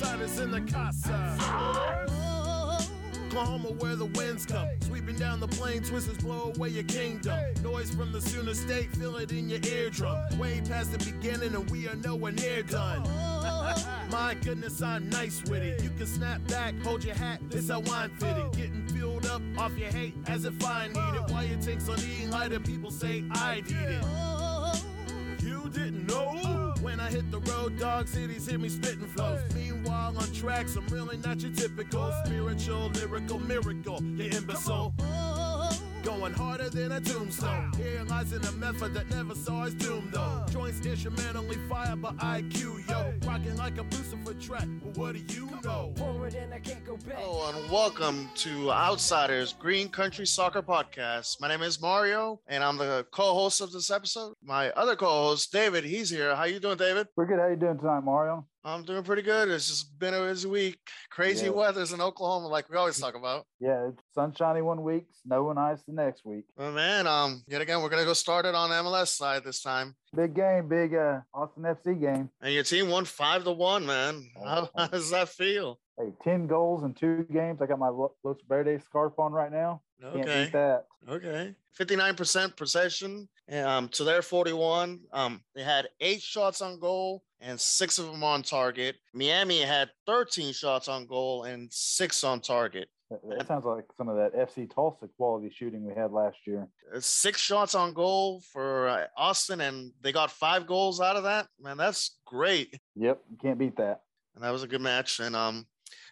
Outsiders in the casa. Oklahoma where the winds come. Sweeping down the plain, twisters blow away your kingdom. Noise from the Sooner State, feel it in your eardrum. Way past the beginning, and we are nowhere near done. My goodness, I'm nice with it. You can snap back, hold your hat, this how I'm fitted. Getting filled up off your hate as if I need it. Why it takes on eating lighter, people say I'd eat it. You didn't know I hit the road, dog cities hear me spitting flows. Meanwhile, on tracks, I'm really not your typical spiritual, lyrical miracle, you imbecile. Going harder than a tombstone. Here lies in a method that never saw his doom, though. Joints instrumentally fired by IQ, yo. Rocking like a Lucifer track, but what do you know? Forward and I can't go back. Hello and welcome to Outsiders Green Country Soccer Podcast. My name is Mario, and I'm the co-host of this episode. My other co-host, David, he's here. How you doing, David? We're good. How you doing tonight, Mario? I'm doing pretty good. It's just been a busy week. Crazy Yeah. weather's in Oklahoma, like we always talk about. Yeah, it's sunshiny one week, snow and ice the next week. But man, um, yet again, we're gonna go start it on MLS side this time. Big game, big uh, Austin FC game. And your team won five to one, man. How, how does that feel? Hey, 10 goals in two games. I got my Los Verdes scarf on right now. Okay. Okay. 59% possession um, to their 41. Um, they had eight shots on goal and six of them on target. Miami had 13 shots on goal and six on target. That, sounds like some of that FC Tulsa quality shooting we had last year. Uh, Six shots on goal for uh, Austin, and they got five goals out of that. Man, that's great. Yep, you can't beat that. And that was a good match. And um,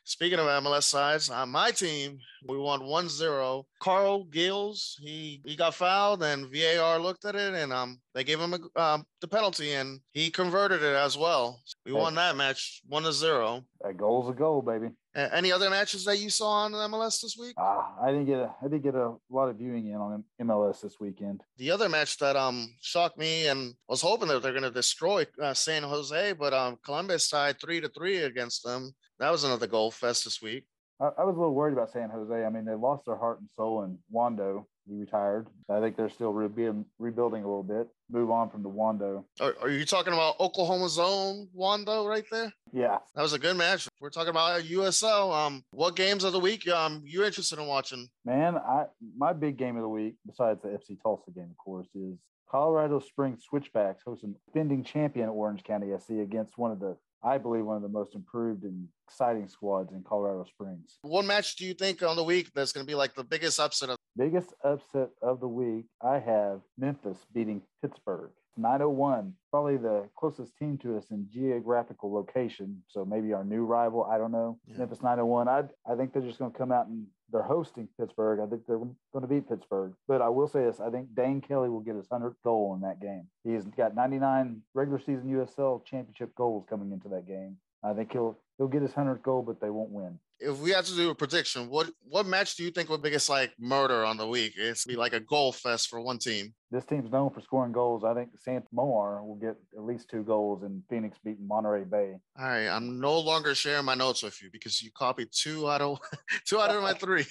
speaking of MLS sides, on my team, we won 1-0. Carles Gil, he he got fouled, and VAR looked at it, and um, they gave him a, um, the penalty, and he converted it as well. We won that match 1-0. A goal's a goal, baby. Any other matches that you saw on MLS this week? Ah, I didn't get a I didn't get a lot of viewing in on MLS this weekend. The other match that um shocked me and was hoping that they're going to destroy uh, San Jose, but um Columbus tied three to three against them. That was another goal fest this week. I, I was a little worried about San Jose. I mean, they lost their heart and soul in Wondo. He retired. I think they're still rebuilding, rebuilding a little bit. Move on from the Wondo. Are, are you talking about Oklahoma's own Wondo right there? Yeah, That was a good match. We're talking about USL. Um, what games of the week um you interested in watching? Man, I my big game of the week, besides the FC Tulsa game, of course, is Colorado Springs Switchbacks hosting defending champion Orange County SC against one of the, I believe, one of the most improved and exciting squads in Colorado Springs. What match do you think on the week that's going to be like the biggest upset of? Biggest upset of the week, I have Memphis beating Pittsburgh. 901, probably the closest team to us in geographical location. So maybe our new rival. I don't know. Yeah. Memphis 901. I I think they're just going to come out and they're hosting Pittsburgh. I think they're going to beat Pittsburgh. But I will say this: I think Dane Kelly will get his hundredth goal in that game. He's got 99 regular season USL championship goals coming into that game. I think he'll he'll get his hundredth goal, but they won't win. If we had to do a prediction, what what match do you think would be biggest like murder on the week? It's be like a goal fest for one team. This team's known for scoring goals. I think Santi Moar will get at least two goals in Phoenix beating Monterey Bay. All right, I'm no longer sharing my notes with you because you copied two out of two out of my three.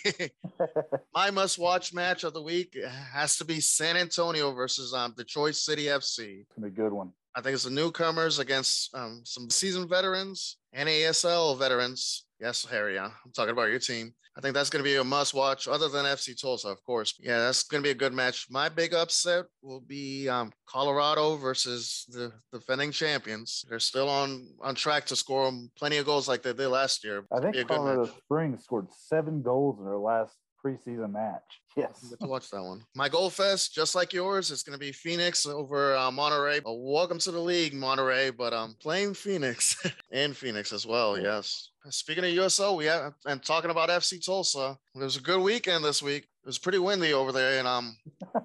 my must-watch match of the week has to be San Antonio versus um, Detroit City FC. It's gonna be a good one. I think it's the newcomers against um, some seasoned veterans, NASL veterans. Yes, Harry, uh, I'm talking about your team. I think that's going to be a must watch, other than FC Tulsa, of course. Yeah, that's going to be a good match. My big upset will be um, Colorado versus the defending champions. They're still on on track to score plenty of goals like they did last year. I It'll be a think Colorado. Springs scored seven goals in their last preseason match. Yes. Get to watch that one. My goal fest, just like yours, it's going to be Phoenix over uh, Monterey. Uh, welcome to the league, Monterey, but um, playing Phoenix and Phoenix as well. Yes. Speaking of USL, we have and talking about FC Tulsa. It was a good weekend this week. It was pretty windy over there, and um,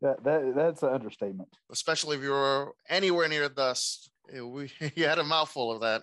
That, that that's an understatement. especially if you were anywhere near dust, we you had a mouthful of that.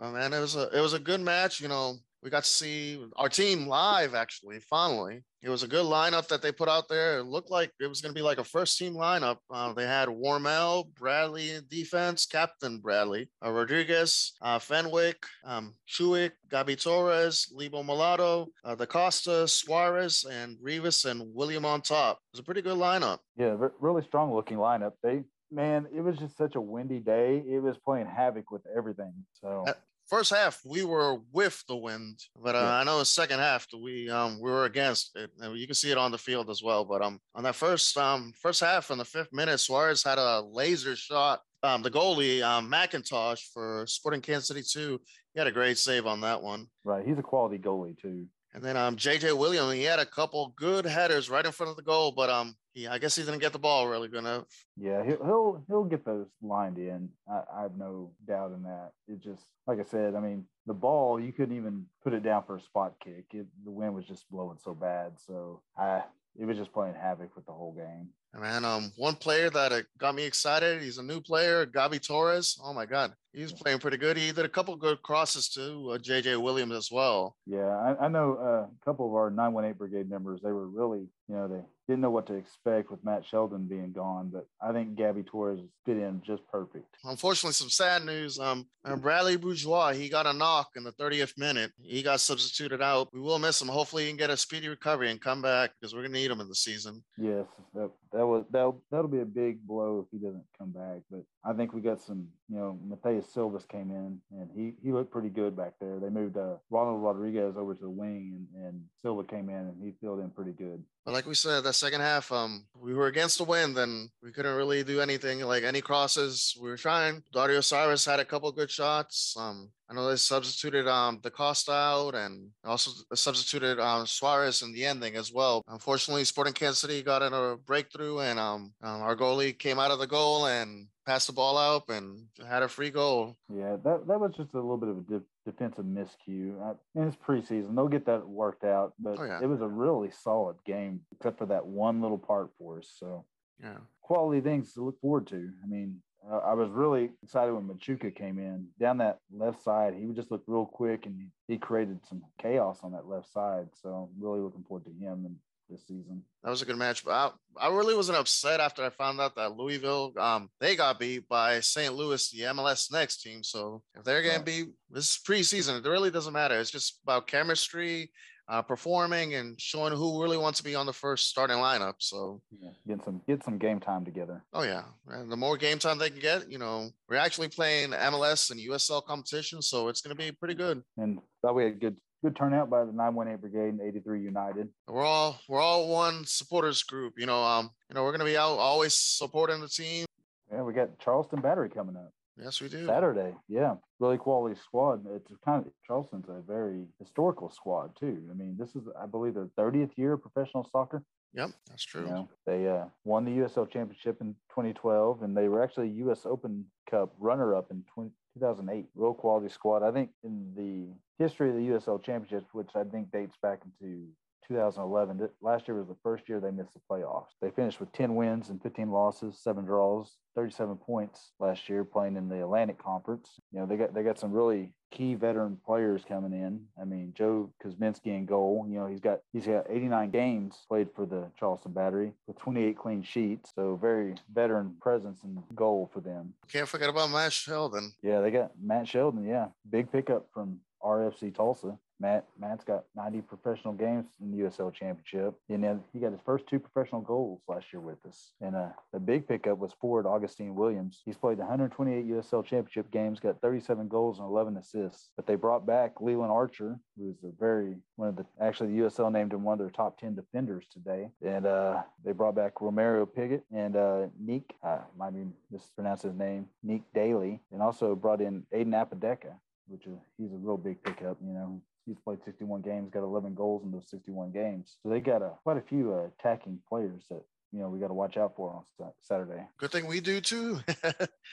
oh, man, it was a it was a good match. You know, we got to see our team live actually. Finally, it was a good lineup that they put out there. It looked like it was going to be like a first team lineup. Uh, they had Warmel, Bradley in defense, Captain Bradley, uh, Rodriguez, uh, Fenwick, um, Chuick, Gabi Torres, Lebo Moloto, uh, Da Costa, Suarez, and Rivas and William on top. It was a pretty good lineup. Yeah, really strong looking lineup. They man, it was just such a windy day. It was playing havoc with everything. So first half we were with the wind, but uh, Yeah. I know the second half we um we were against it. And you can see it on the field as well. But um on that first um first half in the fifth minute, Suarez had a laser shot. Um, the goalie um, McIntosh for Sporting Kansas City two, He had a great save on that one. Right. He's a quality goalie too. And then um JJ Williams, he had a couple good headers right in front of the goal, but um he I guess he's gonna get the ball really good enough. Yeah, he'll he'll, he'll get those lined in. I, I have no doubt in that. It just like I said. I mean, the ball you couldn't even put it down for a spot kick. It, the wind was just blowing so bad. So I it was just playing havoc with the whole game. And man, um, one player that uh, got me excited. He's a new player, Gabi Torres. Oh my God, he's playing pretty good. He did a couple good crosses to uh, JJ Williams as well. Yeah, I, I know uh, a couple of our 918 Brigade members, they were really, you know, they didn't know what to expect with Matt Sheldon being gone, but I think Gabby Torres fit in just perfect. Unfortunately, some sad news. Um, uh, Bradley Bourgeois, he got a knock in the 30th minute. He got substituted out. We will miss him. Hopefully, he can get a speedy recovery and come back because we're gonna need him in the season. Yes, that, that was that'll, that'll be a big blow if he doesn't come back. But I think we got some, you know, Mateus Silvas came in and he he looked pretty good back there. They moved uh, Ronald Rodriguez over to the wing and, and Silva came in and he filled in pretty good. But like we said, that second half, um, we were against the wind and we couldn't really do anything. Like any crosses, we were trying. Dario Cyrus had a couple good shots. Um, I know they substituted um the cost out and also substituted um Suarez in the ending as well. Unfortunately, Sporting Kansas City got in a breakthrough and um, um our goalie came out of the goal and passed the ball out and had a free goal. Yeah, that, that was just a little bit of a de- defensive miscue. Uh, and it's preseason; they'll get that worked out. But Oh, yeah. it was a really solid game, except for that one little part for us. So Yeah. quality things to look forward to. I mean, uh, I was really excited when Machuca came in down that left side. He would just look real quick, and he, he created some chaos on that left side. So I'm really looking forward to him and this season. That was a good match, but I, I really wasn't upset after I found out that Louisville, um, they got beat by St. Louis, the MLS next team. So if they're getting Right. beat, this is preseason. It really doesn't matter. It's just about chemistry, uh, performing, and showing who really wants to be on the first starting lineup. So, Yeah, get some get some game time together. oh yeah, and the more game time they can get, you know, we're actually playing MLS and USL competition, so it's going to be pretty good. And thought we had good good turnout by the 918 Brigade and 83 United. We're all we're all one supporters group. You know, um, you know, we're going to be out always supporting the team. Yeah, we got Charleston Battery coming up. Yes, we do. Saturday. Yeah, really quality squad. It's kind of Charleston's a very historical squad too. I mean, this is I believe their 30th year of professional soccer. Yep, that's true. You know, they uh, won the USL championship in 2012, and they were actually U.S. Open Cup runner-up in 20, 2008. Real quality squad. I think in the history of the USL championships, which I think dates back into 2011. Last year was the first year they missed the playoffs. They finished with 10 wins and 15 losses, seven draws, 37 points last year, playing in the Atlantic Conference. You know, they got they got some really key veteran players coming in. I mean, Joe Kuzminsky in goal. You know, he's got he's got 89 games played for the Charleston Battery with 28 clean sheets. So very veteran presence in goal for them. Can't forget about Matt Sheldon. Yeah, they got Matt Sheldon. Yeah, big pickup from RFC Tulsa. Matt Matt's got 90 professional games in the USL Championship, and then he got his first two professional goals last year with us. And uh, the big pickup was forward Augustine Williams. He's played 128 USL Championship games, got 37 goals and 11 assists. But they brought back Leland Archer, who's a very one of the actually the USL named him one of their top 10 defenders today. And uh, they brought back Romario Piggott and uh, Nicque. I might be mispronouncing his name, Nicque Daley, and also brought in Aidan Apodaca which is he's a real big pickup. You know, he's played 61 games, got 11 goals in those 61 games. So they got a quite a few uh, attacking players that you know we got to watch out for on Saturday. Good thing we do too.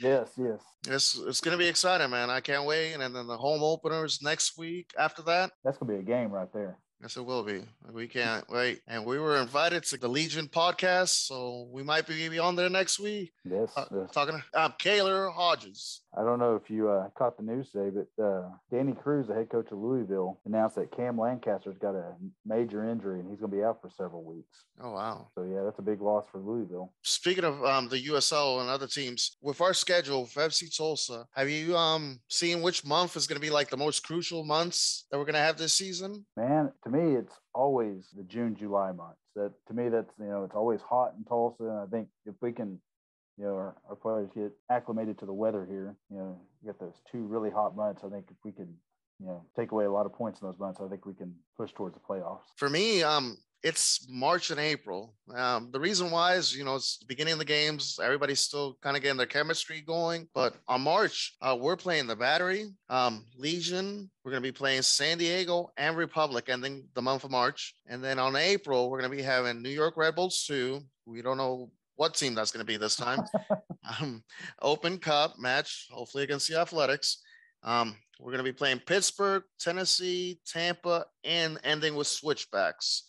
Yes, yes. it's it's gonna be exciting, man. I can't wait. And then the home openers next week after that. That's gonna be a game right there. Yes, it will be. We can't wait. And we were invited to the Legion podcast, so we might be on there next week. Yes. Uh, yes. talking to um, Kaylor Hodges. I don't know if you uh, caught the news today, but uh, Danny Cruz, the head coach of Louisville, announced that Cam Lancaster's got a major injury and he's going to be out for several weeks. Oh wow. So yeah, that's a big loss for Louisville. Speaking of um, the USL and other teams, with our schedule for FC Tulsa, have you um seen which month is going to be like the most crucial months that we're going to have this season? Man, to me, it's always the June, July months. That to me, that's you know, it's always hot in Tulsa. And I think if we can you know our, our players get acclimated to the weather here. You know, got those two really hot months. I think if we can you know, take away a lot of points in those months, I think we can push towards the playoffs. For me, um, it's March and April. Um, the reason why is, you know, it's the beginning of the games. Everybody's still kind of getting their chemistry going. But on March, uh, we're playing the Battery, um, Legion. We're going to be playing San Diego and Republic ending the month of March. And then on April, we're going to be having New York Red Bulls 2. We don't know what team that's going to be this time. um, Open Cup match, hopefully against the Athletics. Um, we're going to be playing Pittsburgh, Tennessee, Tampa, and ending with switchbacks.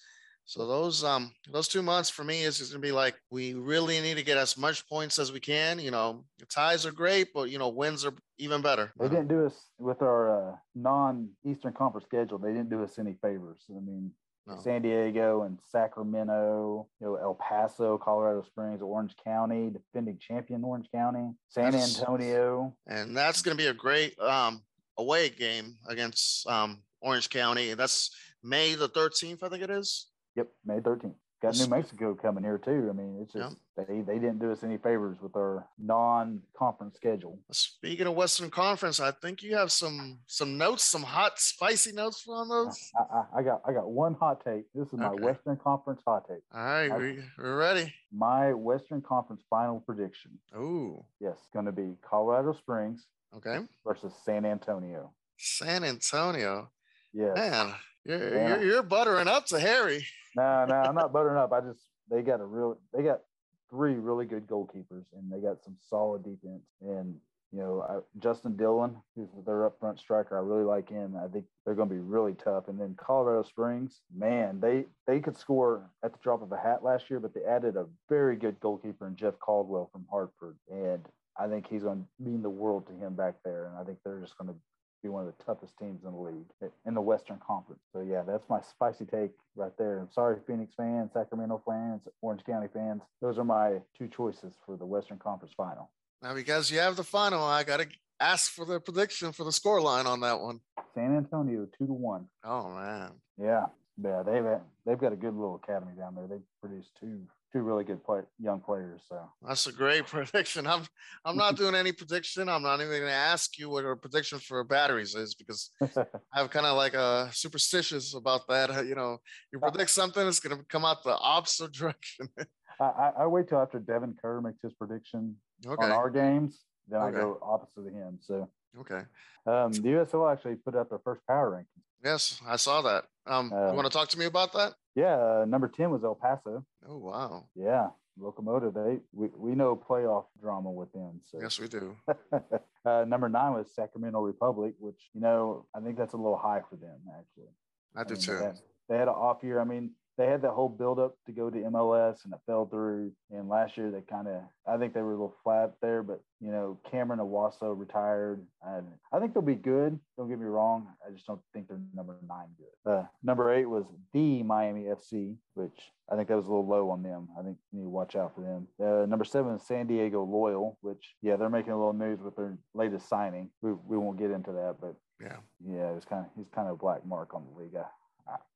So those um those two months for me is just gonna be like we really need to get as much points as we can. You know, ties are great, but you know wins are even better. They didn't do us with our uh, non-Eastern Conference schedule. They didn't do us any favors. I mean, no. San Diego and Sacramento, you know, El Paso, Colorado Springs, Orange County, defending champion Orange County, San that's, Antonio, and that's going to be a great um, away game against um, Orange County. That's May the 13th, I think it is. Yep, May 13th. Got New Mexico coming here too. I mean, it's just yeah. they they didn't do us any favors with our non-conference schedule. Speaking of Western Conference, I think you have some some notes, some hot spicy notes on those. I, I, I got I got one hot take. This is my. Western Conference hot take. All right, I, we, we're ready. My Western Conference final prediction. Oh, yes, going to be Colorado Springs. Okay. Versus San Antonio. San Antonio. Yeah. Man, you're, yeah. you're, you're buttering up to Harry. No, no, I'm not buttering up. I just they got a real they got three really good goalkeepers and they got some solid defense. And you know, I, Justin Dhillon, who's their up front striker, I really like him. I think they're going to be really tough. And then Colorado Springs, man, they they could score at the drop of a hat last year, but they added a very good goalkeeper in Jeff Caldwell from Hartford, and I think he's going to mean the world to him back there. And I think they're just going to be one of the toughest teams in the league in the Western Conference. So yeah, that's my spicy take right there. I'm sorry, Phoenix fans, Sacramento fans, Orange County fans. Those are my two choices for the Western Conference final. Now, because you have the final, I got to ask for the prediction for the score line on that one. San Antonio two to one. Oh man. Yeah, yeah. They've they've got a good little academy down there. They produced two two really good play, young players. So that's a great prediction. I'm I'm not doing any prediction. I'm not even going to ask you what a prediction for batteries is because I'm kind of like a superstitious about that. You know, you uh predict something, it's going to come out the opposite direction. I, I, wait till after Devin Kerr makes his prediction okay. on our games, then okay. I go opposite of him. So okay. Um, the USL actually put out their first power rankings. Yes, I saw that. Um, uh, you want to talk to me about that? Yeah, uh, number ten was El Paso. Oh wow. Yeah, Locomotive. They we, we know playoff drama with them. So yes, we do. uh, number nine was Sacramento Republic, which you know I think that's a little high for them actually. I, I do mean, too. They had, they had an off year. I mean, they had that whole buildup to go to MLS and it fell through. And last year they kind of, I think they were a little flat there, but you know, Cameron Onwuasor retired. And I think they'll be good. Don't get me wrong. I just don't think they're number nine good. Uh, number eight was the Miami FC, which I think that was a little low on them. I think you need to watch out for them. Uh, number seven is San Diego Loyal, which yeah, they're making a little news with their latest signing. We, we won't get into that, but yeah, yeah, it's kind of he's kind of a black mark on the league. I,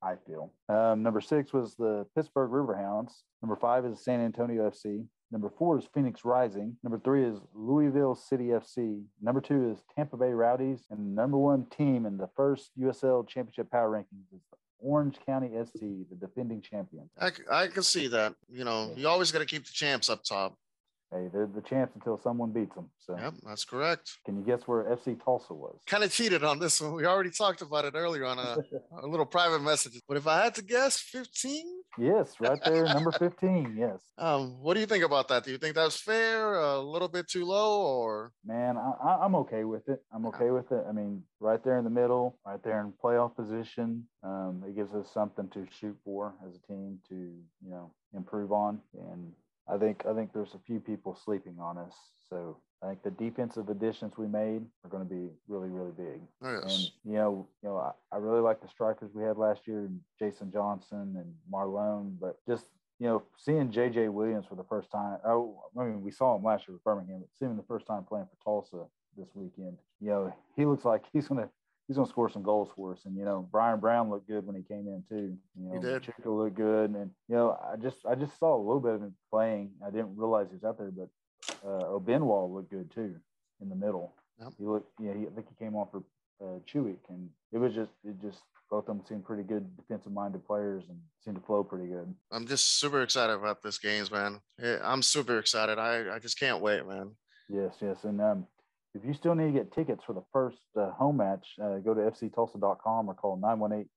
I feel. Um, number six was the Pittsburgh Riverhounds. Number five is San Antonio FC. Number four is Phoenix Rising. Number three is Louisville City FC. Number two is Tampa Bay Rowdies. And the number one team in the first USL Championship Power Rankings is the Orange County SC, the defending champion. I, I can see that. You know, you always got to keep the champs up top hey, they're the champs until someone beats them. So, yep, that's correct. Can you guess where FC Tulsa was? Kind of cheated on this one. We already talked about it earlier on a, a little private message. But if I had to guess, 15? Yes, right there, number 15. Yes. Um, what do you think about that? Do you think that's fair? A little bit too low, or? Man, I, am okay with it. I'm okay with it. I mean, right there in the middle, right there in playoff position. Um, it gives us something to shoot for as a team to, you know, improve on. And I think I think there's a few people sleeping on us. So I think the defensive additions we made are going to be really, really big. Yes. And you know, you know, I, I, really like the strikers we had last year, Jason Johnson and Marlon. But just you know, seeing JJ Williams for the first time. Oh, I mean, we saw him last year with Birmingham, but seeing him the first time playing for Tulsa this weekend, you know, he looks like he's going to he's going to score some goals for us. And you know, Brian Brown looked good when he came in too. You know, he did. Chico looked good, and you know, I just I just saw a little bit of him playing. I didn't realize he was out there, but uh, Obenwall looked good too in the middle. Yep. He looked, yeah, he, I think he came on for uh, Chewick, and it was just, it just both of them seemed pretty good defensive-minded players and seemed to flow pretty good. I'm just super excited about this games, man. Yeah, I'm super excited. I, I just can't wait, man. Yes, yes, and um, if you still need to get tickets for the first uh, home match, uh, go to fctulsa.com or call 918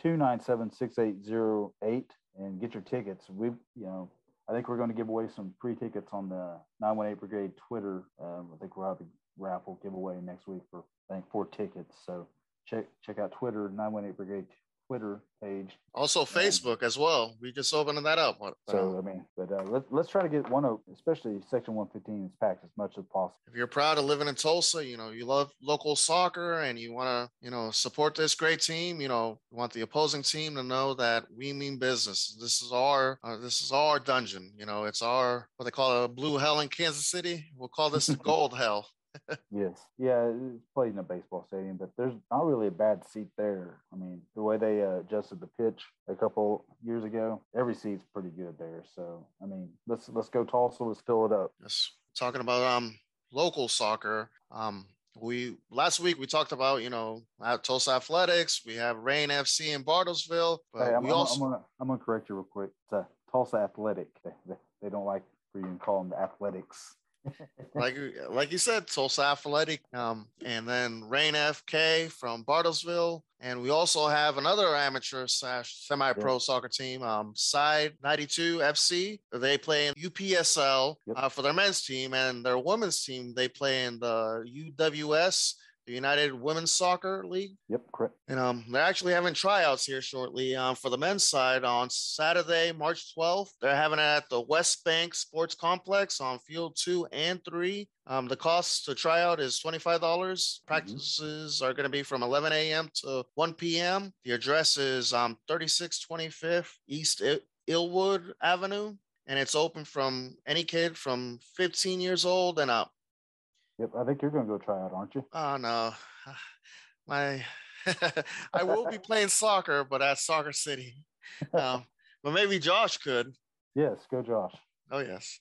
297 6808 and get your tickets. We, you know, I think we're going to give away some free tickets on the 918 Brigade Twitter. Um, I think we'll have a raffle giveaway next week for I think four tickets. So check check out Twitter 918 Brigade Twitter page. Also Facebook as well. We just opened that up. So I mean, but uh, let, let's try to get one, o- especially Section 115 is packed as much as possible. if you're proud of living in Tulsa, you know, you love local soccer and you want to, you know, support this great team, you know, you want the opposing team to know that we mean business. This is our, uh, this is our dungeon. You know, it's our, what they call a blue hell in Kansas City. We'll call this the gold hell. Yes. Yeah, it's played in a baseball stadium, but there's not really a bad seat there. I mean, the way they uh, adjusted the pitch a couple years ago, every seat's pretty good there. So, I mean, let's let's go Tulsa. Let's fill it up. Yes. Talking about um local soccer. Um, we last week we talked about you know at Tulsa Athletics. We have Rain FC in Bartlesville, but hey, I'm, we I'm, also I'm gonna I'm gonna correct you real quick. It's uh, Tulsa Athletic. They, they, they don't like for you to call them the Athletics. Like like you said, Tulsa Athletic, um, and then Rain FK from Bartlesville, and we also have another amateur slash semi-pro soccer team, um, Side 92 FC. They play in UPSL Yep. uh, for their men's team, and their women's team they play in the UWS, the United Women's Soccer League. Yep, correct. And um, they're actually having tryouts here shortly um, for the men's side on Saturday, March 12th. They're having it at the West Bank Sports Complex on field two and three. Um, the cost to try out is $25. Practices are going to be from 11 a.m. to 1 p.m. The address is um, 3625 East Il- Ilwood Avenue, and it's open from any kid from 15 years old and up. Yep, I think you're gonna go try out, aren't you? Oh no, my I will be playing soccer, but at Soccer City. Um, but maybe Josh could. Yes, go Josh. Oh yes,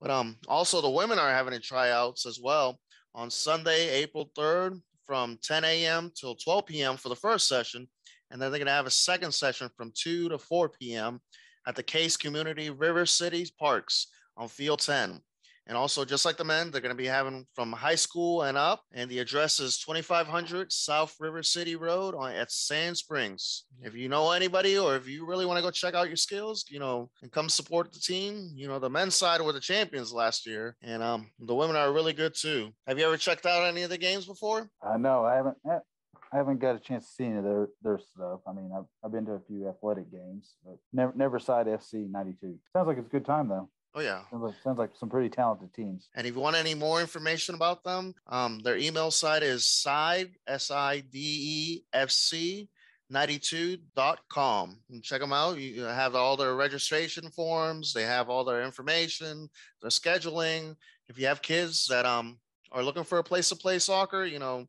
but um, also the women are having a tryouts as well on Sunday, April third, from 10 a.m. till 12 p.m. for the first session, and then they're gonna have a second session from 2 to 4 p.m. at the Case Community River City Parks on Field 10. And also, just like the men, they're going to be having from high school and up. And the address is 2500 South River City Road on, at Sand Springs. If you know anybody or if you really want to go check out your skills, you know, and come support the team, you know, the men's side were the champions last year. And um, the women are really good too. Have you ever checked out any of the games before? I know I haven't I haven't got a chance to see any of their their stuff. I mean, I've, I've been to a few athletic games, but never never side FC '92. Sounds like it's a good time though. Oh, yeah. Sounds like, sounds like some pretty talented teams. And if you want any more information about them, um, their email site is side, S I D E F C 92.com. And check them out. You have all their registration forms, they have all their information, their scheduling. If you have kids that um, are looking for a place to play soccer, you know,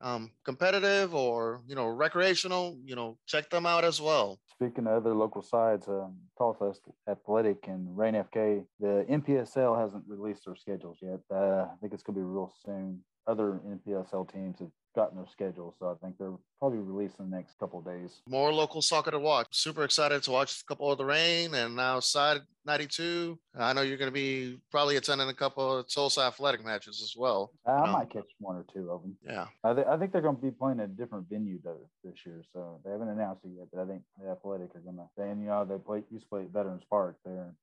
um, competitive or, you know, recreational, you know, check them out as well. Speaking of other local sides, um, Tulsa Athletic and Rain FK, the NPSL hasn't released their schedules yet. Uh, I think it's going to be real soon. Other NPSL teams have gotten their schedule, so I think they're probably releasing the next couple of days. More local soccer to watch. Super excited to watch a couple of the rain and now side 92. I know you're going to be probably attending a couple of Tulsa athletic matches as well. I might catch one or two of them. Yeah. I, th- I think they're going to be playing at a different venue though this year, so they haven't announced it yet. But I think the Athletic are going to. And you know they play used to play at Veterans Park there in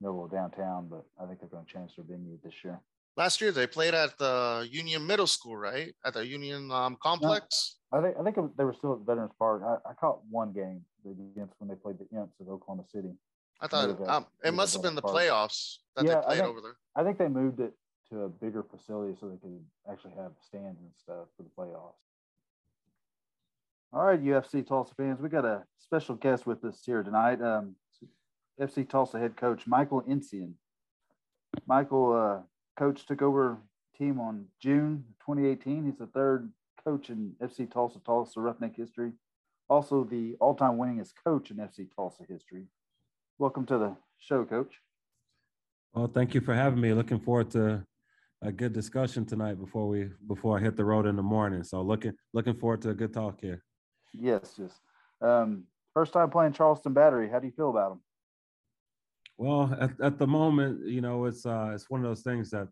Millville downtown, but I think they're going to change their venue this year. Last year they played at the Union Middle School, right? At the Union um, complex. I think I think they were still at Veterans Park. I, I caught one game against when they played the Imps of Oklahoma City. I thought that- um, it must have been the part. playoffs that Yeah, they played think- over there. I think they moved it to a bigger facility so they could actually have stands and stuff for the playoffs. All right, UFC Tulsa fans, we got a special guest with us here tonight. Um, FC Tulsa head coach Michael Nsien. Michael, uh, coach took over team on June 2018. He's the third coach in FC Tulsa Tulsa Roughneck history. Also, the all-time winningest coach in FC Tulsa history. Welcome to the show, Coach. Well, thank you for having me. Looking forward to a good discussion tonight before we before I hit the road in the morning. So looking looking forward to a good talk here. Yes, yes. Um, first time playing Charleston Battery. How do you feel about them? Well, at, at the moment, you know, it's uh, it's one of those things that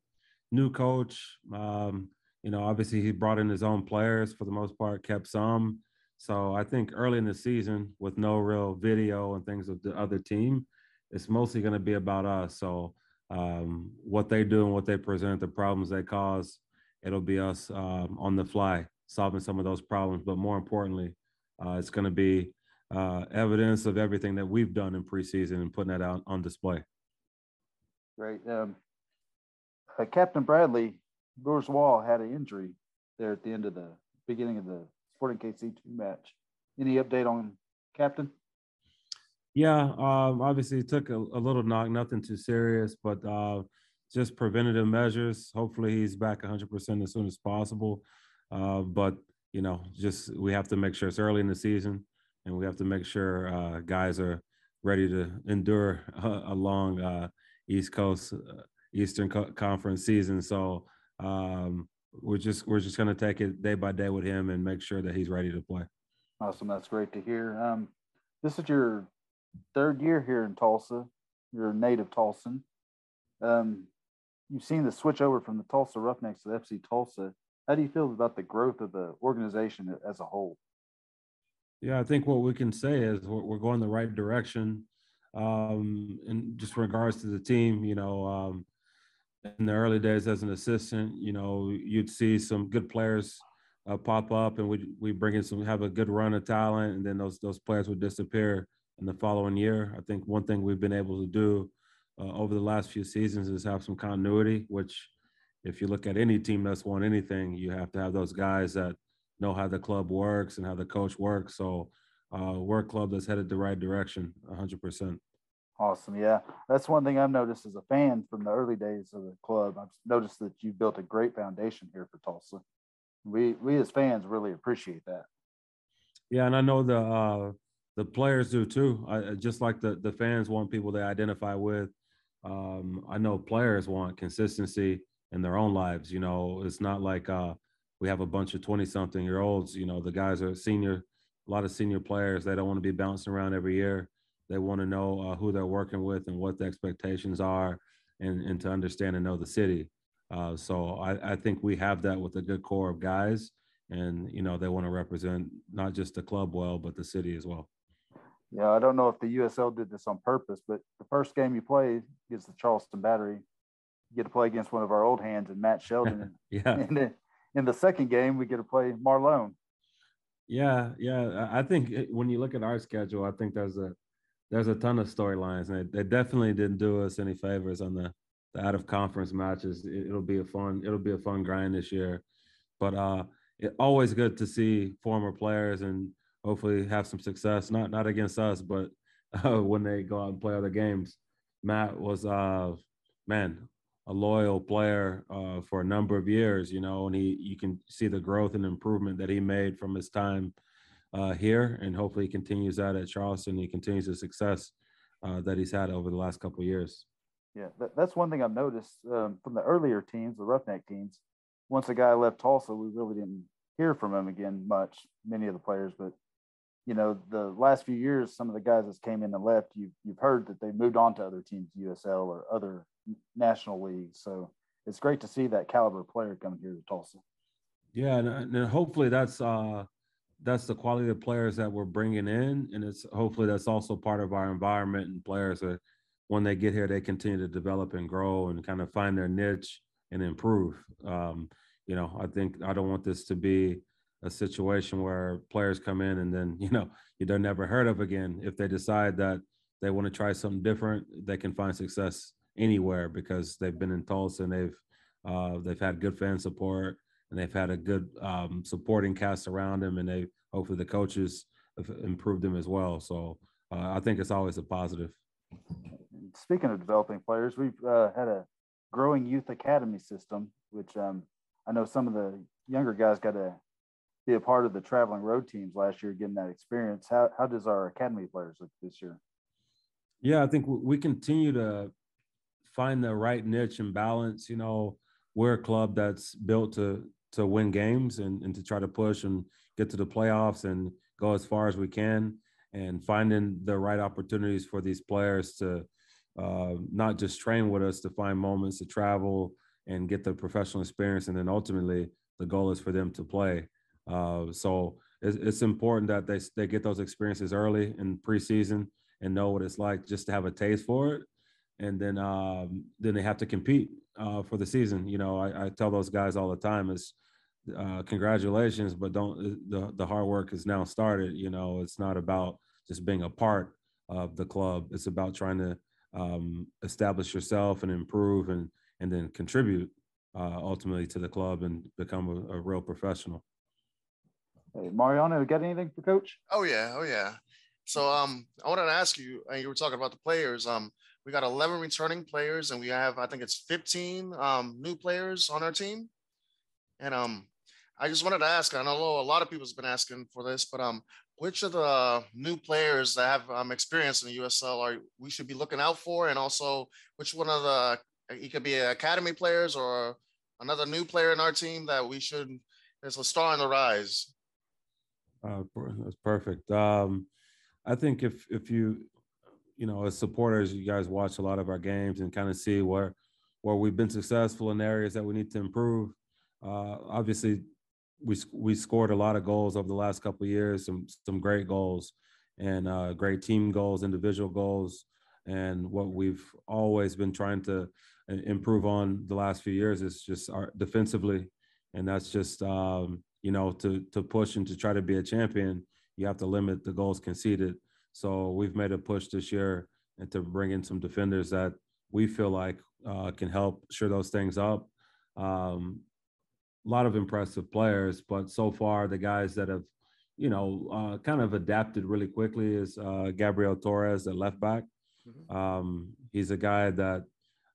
new coach, um, you know, obviously he brought in his own players for the most part, kept some. So I think early in the season, with no real video and things of the other team, it's mostly going to be about us. So um, what they do and what they present, the problems they cause, it'll be us um, on the fly solving some of those problems. But more importantly, uh, it's going to be uh, evidence of everything that we've done in preseason and putting that out on display. Great. Um, uh, Captain Bradley Bourgeois had an injury there at the end of the beginning of the Sporting KC2 match. Any update on Captain? Yeah, um, obviously took a, a, little knock, nothing too serious, but uh, just preventative measures. Hopefully he's back 100% as soon as possible. Uh, but, you know, just we have to make sure it's early in the season and we have to make sure uh, guys are ready to endure a, a long uh, East Coast, uh, Eastern Co- Conference season. So um, we're just we're just going to take it day by day with him and make sure that he's ready to play. Awesome, that's great to hear. Um, this is your third year here in Tulsa. You're a native Tulsan. Um, you've seen the switch over from the Tulsa Roughnecks to the FC Tulsa. How do you feel about the growth of the organization as a whole? Yeah, I think what we can say is we're, we're going the right direction. Um, in just regards to the team, you know, um, in the early days as an assistant, you know, you'd see some good players uh, pop up, and we we bring in some have a good run of talent, and then those those players would disappear in the following year. I think one thing we've been able to do uh, over the last few seasons is have some continuity, which if you look at any team that's won anything, you have to have those guys that know how the club works and how the coach works. So uh, we're a club that's headed the right direction, 100%. Awesome. Yeah. That's one thing I've noticed as a fan from the early days of the club. I've noticed that you've built a great foundation here for Tulsa. We, we as fans really appreciate that. Yeah. And I know the, uh, the players do too. I, just like the the fans want people they identify with. Um, I know players want consistency in their own lives. You know, it's not like uh, we have a bunch of twenty something year olds. You know, the guys are senior, a lot of senior players. They don't want to be bouncing around every year. They want to know uh, who they're working with and what the expectations are, and and to understand and know the city. Uh, so I, I think we have that with a good core of guys, and you know they want to represent not just the club well, but the city as well. Yeah, I don't know if the USL did this on purpose, but the first game you play is the Charleston Battery, you get to play against one of our old hands and Matt Sheldon. yeah. And in the second game, we get to play Marlone. Yeah, yeah. I think when you look at our schedule, I think there's a there's a ton of storylines, and they, definitely didn't do us any favors on the, the out of conference matches. It, will be a fun it'll be a fun grind this year, but uh, it, always good to see former players and hopefully have some success. Not not against us, but uh, when they go out and play other games. Matt was uh man a loyal player uh, for a number of years, you know, and he you can see the growth and improvement that he made from his time uh, here, and hopefully he continues that at Charleston. He continues the success uh, that he's had over the last couple of years. Yeah, that, that's one thing I've noticed um, from the earlier teams, the Roughneck teams. Once a guy left Tulsa, we really didn't hear from him again much. Many of the players, but you know, the last few years, some of the guys that came in and left, you've, you've heard that they moved on to other teams, USL or other national League. So it's great to see that caliber player coming here to Tulsa. Yeah, and, and hopefully that's uh, that's the quality of players that we're bringing in, and it's hopefully that's also part of our environment and players that when they get here they continue to develop and grow and kind of find their niche and improve. Um, you know, I think I don't want this to be a situation where players come in and then you know they're never heard of again. If they decide that they want to try something different, they can find success anywhere because they've been in Tulsa and they've uh, they've had good fan support and they've had a good um, supporting cast around them, and they hopefully the coaches have improved them as well. So uh, I think it's always a positive. Speaking of developing players, we've uh, had a growing youth academy system, which um, I know some of the younger guys got to be a part of the traveling road teams last year, getting that experience. How, how does our academy players look this year? Yeah, I think we continue to find the right niche and balance. You know, we're a club that's built to to win games and, and to try to push and get to the playoffs and go as far as we can. And finding the right opportunities for these players to uh, not just train with us to find moments to travel and get the professional experience. And then ultimately the goal is for them to play. Uh, so it's, it's, important that they, they get those experiences early in preseason and know what it's like just to have a taste for it and then um, then they have to compete uh, for the season you know I, I, tell those guys all the time is uh, congratulations but don't uh, the, the hard work is now started you know it's not about just being a part of the club it's about trying to um, establish yourself and improve and and then contribute uh, ultimately to the club and become a, a real professional. Hey, Mariano, got anything for Coach? Oh yeah, oh yeah. So um, I wanted to ask you. Uh, you were talking about the players. Um, we got 11 returning players, and we have I think it's 15 um, new players on our team. And um, I just wanted to ask. I know a lot of people's been asking for this, but um, which of the new players that have um, experience in the USL are we should be looking out for, and also which one of the it could be academy players or another new player in our team that we should is a star in the rise. Uh, that's perfect. Um, I think if if you you know as supporters, you guys watch a lot of our games and kind of see where where we've been successful in areas that we need to improve. Uh, obviously, we we scored a lot of goals over the last couple years, some some great goals, and uh, great team goals, individual goals, and what we've always been trying to uh, improve on the last few years is just our defensively, and that's just um, you know to to push and to try to be a champion, you have to limit the goals conceded. So we've made a push this year and to bring in some defenders that we feel like uh, can help sure those things up. Um, a lot of impressive players, but so far the guys that have, you know, uh, kind of adapted really quickly is uh, Gabriel Torres, the left back. Mm-hmm. Um, he's a guy that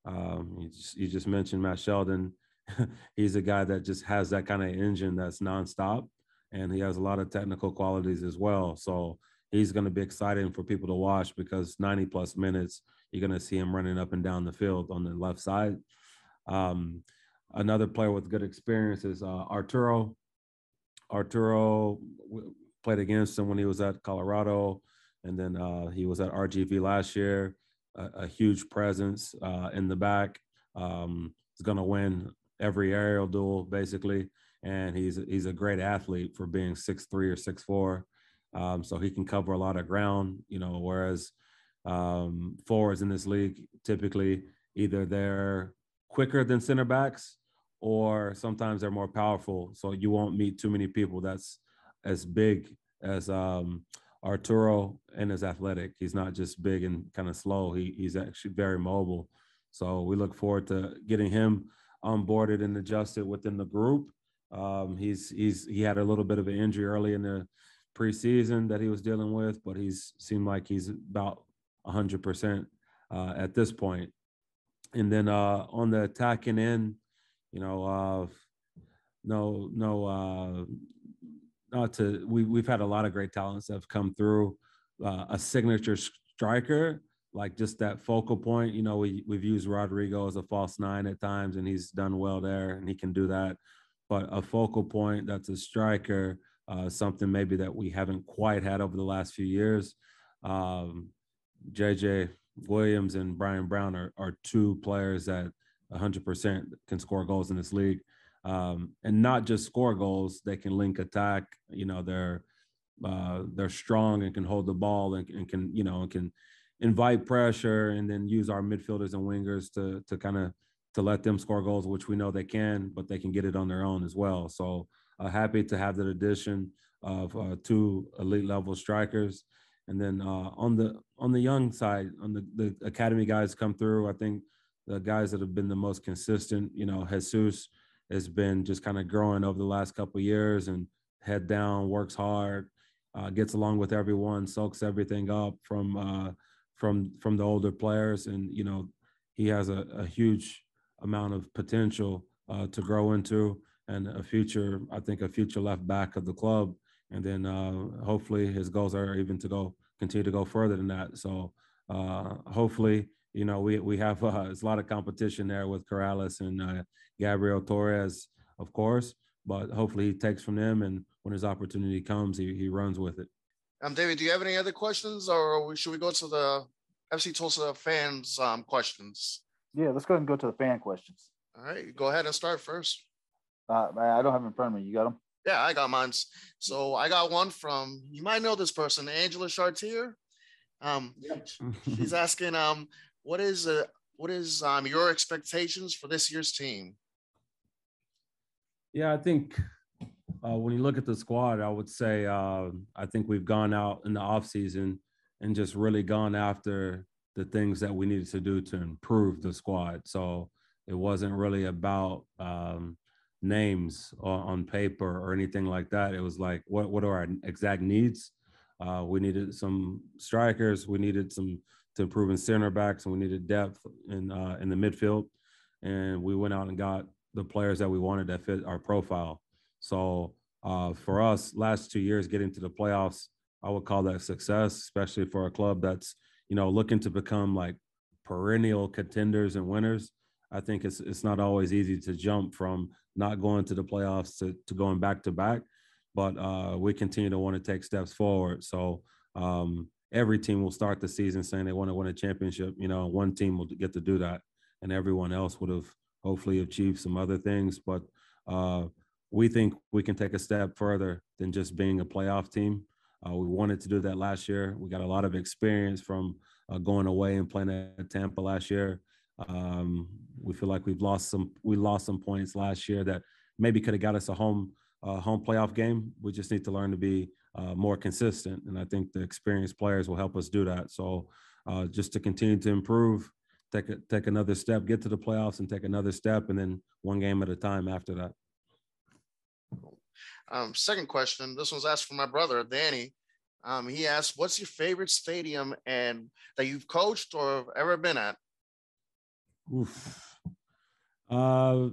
um, you, just, you just mentioned Matt Sheldon. he's a guy that just has that kind of engine that's nonstop, and he has a lot of technical qualities as well. So he's going to be exciting for people to watch because 90 plus minutes, you're going to see him running up and down the field on the left side. Um, Another player with good experience is uh, Arturo. Arturo played against him when he was at Colorado, and then uh, he was at RGV last year. A, a huge presence uh, in the back. Um, he's going to win every aerial duel basically, and he's he's a great athlete for being six three or six four. Um, so he can cover a lot of ground, you know. Whereas um, forwards in this league typically either they're quicker than center backs or sometimes they're more powerful. So you won't meet too many people that's as big as um, Arturo and as athletic. He's not just big and kind of slow. He, he's actually very mobile. So we look forward to getting him onboarded and adjusted within the group. Um, he's he's he had a little bit of an injury early in the preseason that he was dealing with, but he's seemed like he's about 100 uh, percent at this point. And then uh, on the attacking end, you know, uh, no, no, uh, not to, we, we've had a lot of great talents that have come through. Uh, a signature striker, like just that focal point. You know, we, we've used Rodrigo as a false nine at times, and he's done well there, and he can do that. But a focal point that's a striker, uh, something maybe that we haven't quite had over the last few years. Um, JJ Williams and Brian Brown are, are two players that 100% can score goals in this league. Um, and not just score goals, they can link attack. You know, they're uh, they're strong and can hold the ball and, and can you know and can invite pressure and then use our midfielders and wingers to to kind of to let them score goals, which we know they can, but they can get it on their own as well. So uh, happy to have that addition of uh, two elite level strikers. And then uh, on the on the young side, on the, the academy guys come through. I think the guys that have been the most consistent, you know, Jesus has been just kind of growing over the last couple years and head down, works hard, uh, gets along with everyone, soaks everything up from uh, from from the older players, and you know, he has a, a huge amount of potential uh, to grow into and a future, I think, a future left back of the club. And then uh, hopefully his goals are even to go continue to go further than that. So uh, hopefully you know, we we have uh, there's a lot of competition there with Corrales and uh, Gabriel Torres, of course. But hopefully he takes from them, and when his opportunity comes, he he runs with it. Um, David, do you have any other questions, or should we go to the FC Tulsa fans um, questions? Yeah, let's go ahead and go to the fan questions. All right, go ahead and start first. Uh, I don't have them in front of me. You got them? Yeah, I got mine. So I got one from you might know this person, Angela Chartier. Um, she's asking, um, what is uh, what is um your expectations for this year's team? Yeah, I think uh, when you look at the squad, I would say uh, I think we've gone out in the off season and just really gone after the things that we needed to do to improve the squad. So it wasn't really about um, names on, paper or anything like that. It was like, what what are our exact needs? Uh, we needed some strikers. We needed some to improve in center backs, and we needed depth in uh, in the midfield. And we went out and got the players that we wanted that fit our profile. So uh, for us, last two years getting to the playoffs, I would call that success, especially for a club that's you know looking to become like perennial contenders and winners. I think it's it's not always easy to jump from not going to the playoffs to, to going back to back, but uh, we continue to want to take steps forward. So um, every team will start the season saying they want to win a championship. You know, one team will get to do that, and everyone else would have hopefully achieved some other things. But uh, we think we can take a step further than just being a playoff team. Uh, we wanted to do that last year. We got a lot of experience from uh, going away and playing at Tampa last year. Um, we feel like we've lost some we lost some points last year that maybe could have got us a home uh, home playoff game. We just need to learn to be uh, more consistent, and I think the experienced players will help us do that. So uh, just to continue to improve, take a, take another step, get to the playoffs, and take another step, and then one game at a time after that. Um, second question. This one's asked from my brother Danny. Um, he asked, "What's your favorite stadium and that you've coached or ever been at?" Oof. Uh,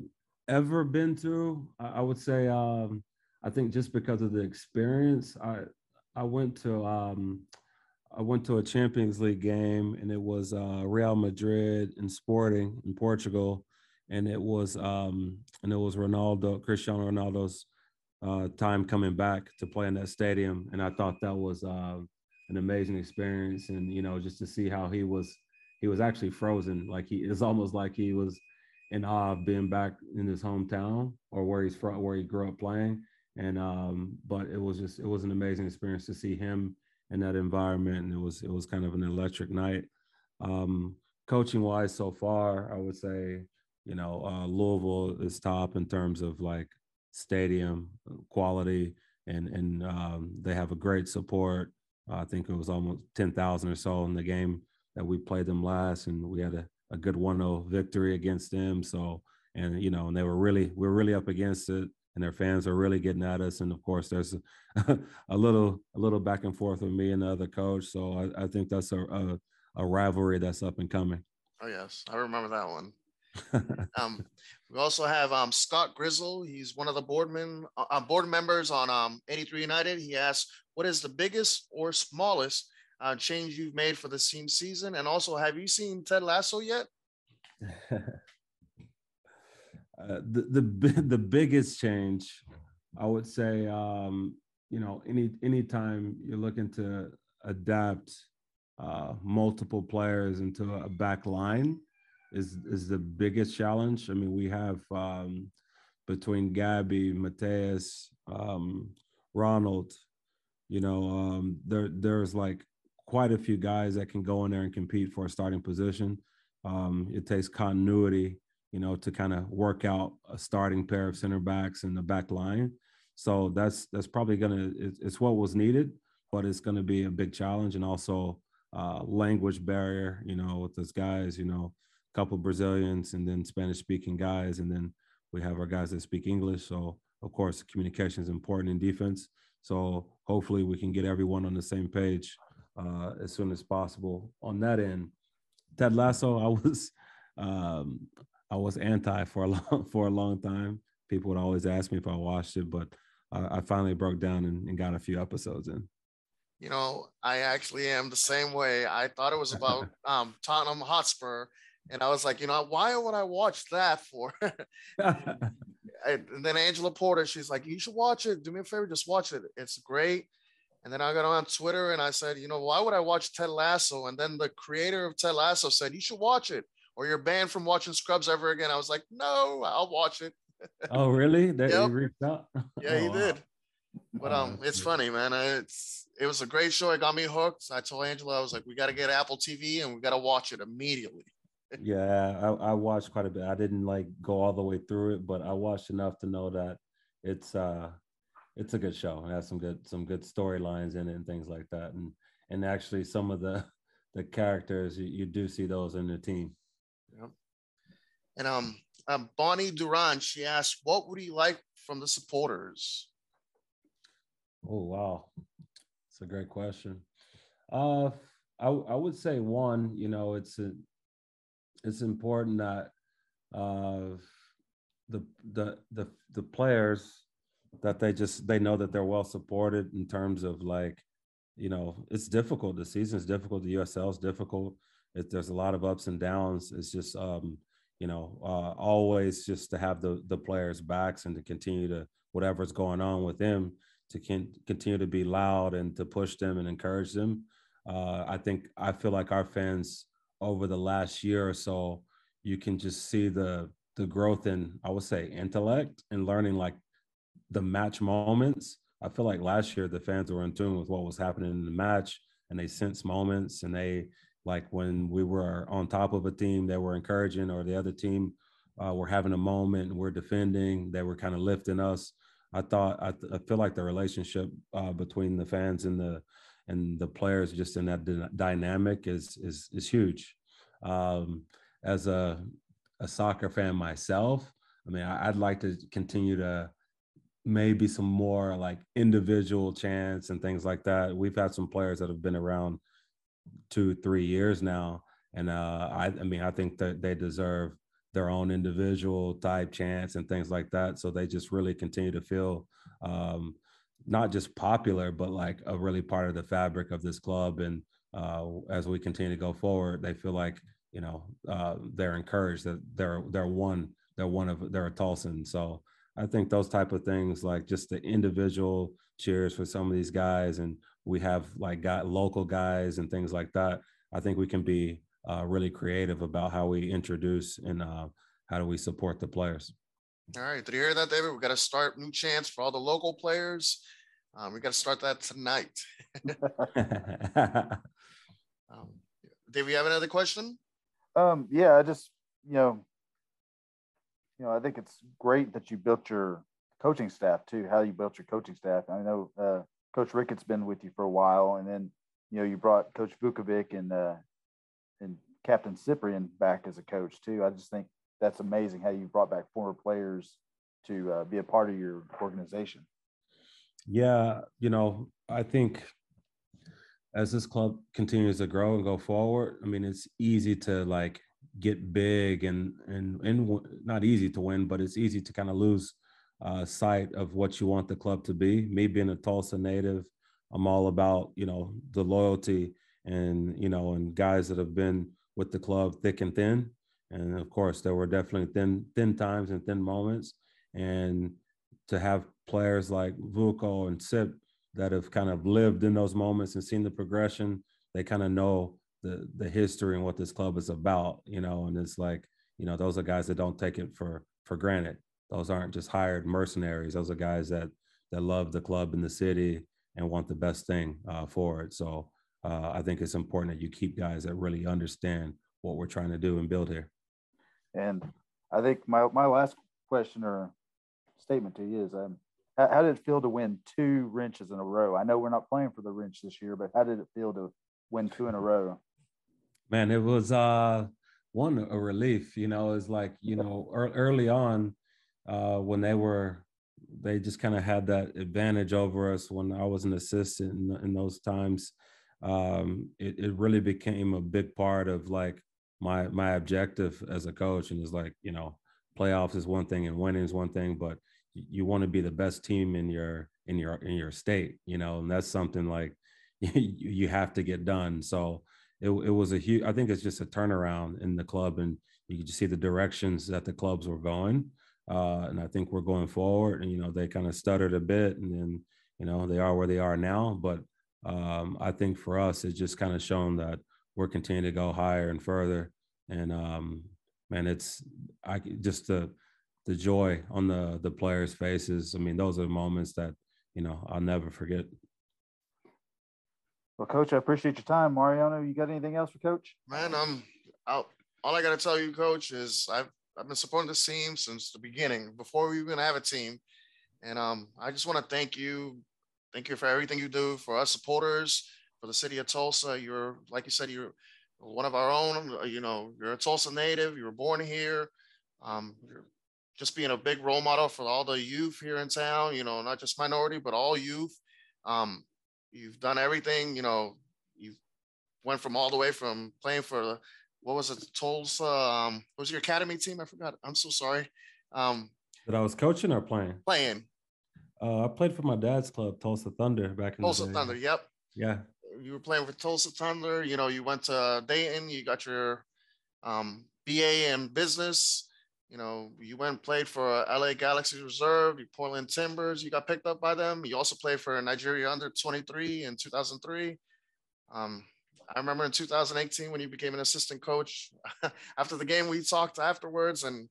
ever been to? I would say um, I think just because of the experience, I I went to um, I went to a Champions League game and it was uh, Real Madrid and Sporting in Portugal, and it was um, and it was Ronaldo, Cristiano Ronaldo's uh, time coming back to play in that stadium, and I thought that was uh, an amazing experience, and you know just to see how he was he was actually frozen. Like he it's almost like he was in awe of being back in his hometown or where he's from, where he grew up playing. And um, but it was just it was an amazing experience to see him in that environment, and it was it was kind of an electric night. Um, coaching wise, so far, I would say you know uh, Louisville is top in terms of like stadium quality, and and um, they have a great support. I think it was almost ten thousand or so in the game that we played them last, and we had a, a good 1-0 victory against them. So, and you know, and they were really we are really up against it, and their fans are really getting at us. And of course, there's a, a little a little back and forth with me and the other coach. So I, I think that's a, a, a rivalry that's up and coming. Oh yes, I remember that one. um, we also have um, Scott Grizzle. He's one of the boardmen, uh, board members on um, 83 United. He asks, "What is the biggest or smallest uh, change you've made for the team season? And also, have you seen Ted Lasso yet? uh, the the the biggest change, I would say, um, you know, any anytime you're looking to adapt uh, multiple players into a back line is is the biggest challenge. I mean, we have um, between Gabby, Mateus, um, Ronald, you know, um, there there's like quite a few guys that can go in there and compete for a starting position. Um, it takes continuity, you know, to kind of work out a starting pair of center backs in the back line. So that's that's probably gonna it's, what was needed, but it's gonna be a big challenge and also uh, language barrier. You know, with those guys, you know, a couple Brazilians and then Spanish speaking guys, and then we have our guys that speak English. So of course, communication is important in defense. So hopefully we can get everyone on the same page uh, as soon as possible. On that end, Ted Lasso, I was um, I was anti for a long for a long time. People would always ask me if I watched it, but I, I finally broke down and, and, got a few episodes in. You know, I actually am the same way. I thought it was about um, Tottenham Hotspur, and I was like, you know, why would I watch that for? and then Angela Porter, she's like, you should watch it. Do me a favor, just watch it. It's great. And then I got on Twitter and I said, you know, why would I watch Ted Lasso? And then the creator of Ted Lasso said, you should watch it or you're banned from watching Scrubs ever again. I was like, no, I'll watch it. oh, really? That Yep. he reached out? Yeah, he Oh, wow. did. But um, it's funny, man. It's it was a great show. It got me hooked. I told Angela, I was like, we got to get Apple TV and we got to watch it immediately. Yeah, I, I watched quite a bit. I didn't like go all the way through it, but I watched enough to know that it's uh it's a good show. It has some good some good storylines in it and things like that. And and actually some of the the characters you, you do see those in the team. Yeah. And um, um, Bonnie Duran, she asked, what would he like from the supporters? Oh wow, it's a great question. Uh, I I would say one. You know, it's a, it's important that uh, the the the the players that they just they know that they're well supported in terms of like, you know, it's difficult. The season's difficult. The USL is difficult. It, there's a lot of ups and downs. It's just um, you know, uh, always just to have the the players' backs and to continue to whatever's going on with them to can, continue to be loud and to push them and encourage them. Uh, I think I feel like our fans over the last year or so, you can just see the the growth in I would say intellect and learning like the match moments. I feel like last year the fans were in tune with what was happening in the match and they sense moments and they like when we were on top of a team they were encouraging or the other team uh, were having a moment and we're defending they were kind of lifting us I thought I, th- I feel like the relationship uh, between the fans and the and the players just in that dy- dynamic is is is huge. Um, as a a soccer fan myself, I mean, I, I'd like to continue to maybe some more like individual chants and things like that. We've had some players that have been around two, three years now, and uh, I, I mean, I think that they deserve their own individual type chants and things like that. So they just really continue to feel um, not just popular, but like a really part of the fabric of this club. And uh, as we continue to go forward, they feel like you know uh, they're encouraged that they're they're one they're one of they're a Tulsan. So I think those type of things, like just the individual cheers for some of these guys, and we have like got local guys and things like that. I think we can be uh, really creative about how we introduce and uh, how do we support the players. All right. Did you hear that, David? We got to start new chants for all the local players. Um, we got to start that tonight. Um, Dave, you have another question? Um, yeah, I just you know, you know, I think it's great that you built your coaching staff too. How you built your coaching staff. I know uh, Coach ricketts been with you for a while, and then you know you brought Coach Vukovic and uh, and Captain Cyprian back as a coach too. I just think that's amazing how you brought back former players to uh, be a part of your organization. Yeah, you know, I think as this club continues to grow and go forward, I mean, it's easy to like get big and and and not easy to win, but it's easy to kind of lose uh, sight of what you want the club to be. Me being a Tulsa native, I'm all about you know the loyalty and you know and guys that have been with the club thick and thin. And of course, there were definitely thin thin times and thin moments, and to have players like Vuko and Sip that have kind of lived in those moments and seen the progression, they kind of know the the history and what this club is about, you know. And it's like, you know, those are guys that don't take it for for granted. Those aren't just hired mercenaries. Those are guys that that love the club and the city and want the best thing uh, for it. So uh, I think it's important that you keep guys that really understand what we're trying to do and build here. And I think my my last question or statement to you is, um, how, how did it feel to win two wrenches in a row? I know we're not playing for the wrench this year, but how did it feel to win two in a row? Man, it was uh one a relief. You know, it's like you know ear- early on uh when they were they just kind of had that advantage over us when I was an assistant in, in those times. Um, it, it really became a big part of like my my objective as a coach, and it's like you know playoffs is one thing and winning is one thing, but you want to be the best team in your in your in your state, you know, and that's something like you, you have to get done. So it, it was a huge. I think it's just a turnaround in the club, and you can just see the directions that the clubs were going. Uh, and I think we're going forward. And you know, they kind of stuttered a bit, and then you know they are where they are now. But um, I think for us, it's just kind of shown that we're continuing to go higher and further. And um, man, it's I just the the joy on the the players' faces. I mean, those are the moments that you know I'll never forget. Well, Coach, I appreciate your time. Mariano, you got anything else for Coach? Man, I'm out. All I got to tell you, Coach, is I've I've been supporting this team since the beginning, before we even have a team, and um, I just want to thank you, thank you for everything you do for us supporters, for the city of Tulsa. You're like you said, you're one of our own. You know, you're a Tulsa native. You were born here. Um, you're just being a big role model for all the youth here in town. You know, not just minority, but all youth. Um, You've done everything. You know, you went from all the way from playing for what was it, Tulsa? Um, what was your academy team? I forgot. I'm so sorry. Um, that I was coaching or playing? Playing. Uh, I played for my dad's club, Tulsa Thunder, back in Tulsa Thunder. Yep. Yeah. You were playing for Tulsa Thunder. You know, you went to Dayton. You got your um, BA in business. You know, you went and played for LA Galaxy Reserve, Portland Timbers. You got picked up by them. You also played for Nigeria under 23 in 2003. Um, I remember in 2018 when you became an assistant coach. After the game, we talked afterwards, and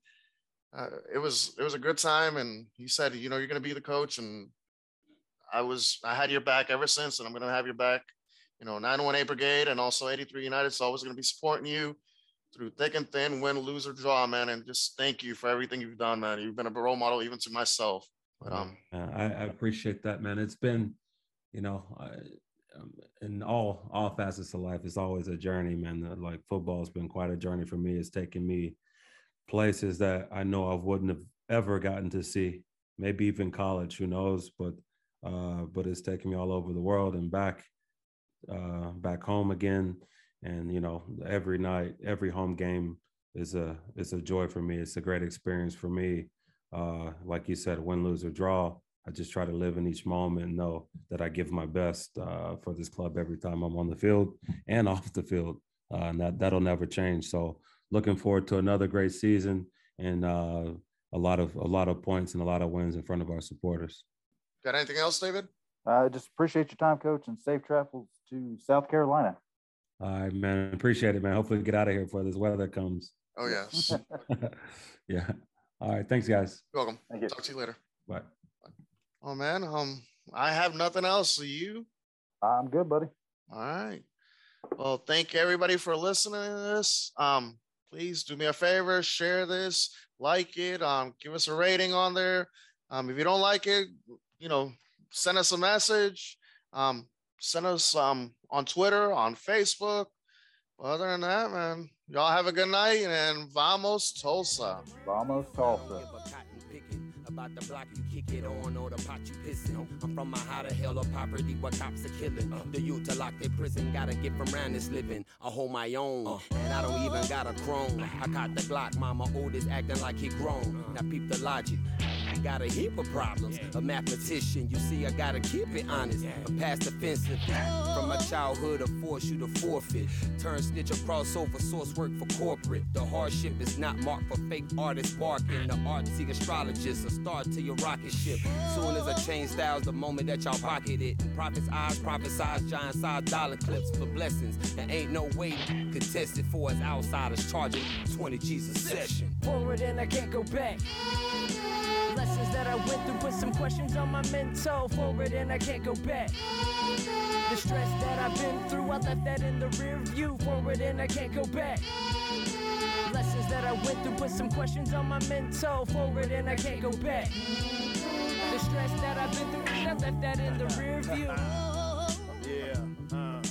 uh, it was it was a good time. And you said, you know, you're going to be the coach, and I was I had your back ever since, and I'm going to have your back. You know, 918 Brigade and also 83 United is always going to be supporting you through thick and thin, win, lose, or draw, man. And just thank you for everything you've done, man. You've been a role model even to myself. But um, I, I appreciate that, man. It's been, you know, I, um, in all all facets of life, it's always a journey, man. Like football's been quite a journey for me. It's taken me places that I know I wouldn't have ever gotten to see. Maybe even college, who knows? But uh, but it's taken me all over the world and back uh, back home again and you know every night every home game is a is a joy for me. It's a great experience for me. Uh, like you said win lose or draw i just try to live in each moment and know that i give my best uh, for this club every time i'm on the field and off the field uh, and that that'll never change. So looking forward to another great season and uh, a lot of a lot of points and a lot of wins in front of our supporters. Got anything else david? I just appreciate your time coach and safe travels to south carolina all right, man. Appreciate it, man. Hopefully, get out of here before this weather comes. Oh yes. yeah. All right. Thanks, guys. You're welcome. Thank you. Talk to you later. Bye. Oh man. Um, I have nothing else. Are you? I'm good, buddy. All right. Well, thank everybody for listening to this. Um, please do me a favor, share this, like it, um, give us a rating on there. Um, if you don't like it, you know, send us a message. Um, send us um on Twitter, on Facebook. Other than that, man, y'all have a good night and vamos Tulsa. Vamos Tulsa about the block you kick it on or the pot you pissing. I'm from a how the hell of poverty what cops are killing. Uh. The youth to lock their prison, gotta get from around this living. I hold my own, uh. and I don't even got a chrome. I caught the Glock, mama oldest acting like he grown. Uh. Now peep the logic. Got a heap of problems. A mathematician, you see, I gotta keep it honest. I'm past offensive. From my childhood, I force you to forfeit. Turn snitch a crossover source work for corporate. The hardship is not marked for fake artists barking. The artsy astrologist, a star to your rocket ship. Soon as I change styles, the moment that y'all pocket it. Prophets' eyes, prophesize giant size dollar clips for blessings. There ain't no way contested for us outsiders charging 20 G's a session. Forward and I can't go back. Lessons that I went through put some questions on my mental. Forward and I can't go back. The stress that I've been through, I left that in the rear view. Forward and I can't go back lessons that I went through put some questions on my mental. Forward and I can't go back. The stress that I've been through, I left that in the rear view. Yeah. Uh.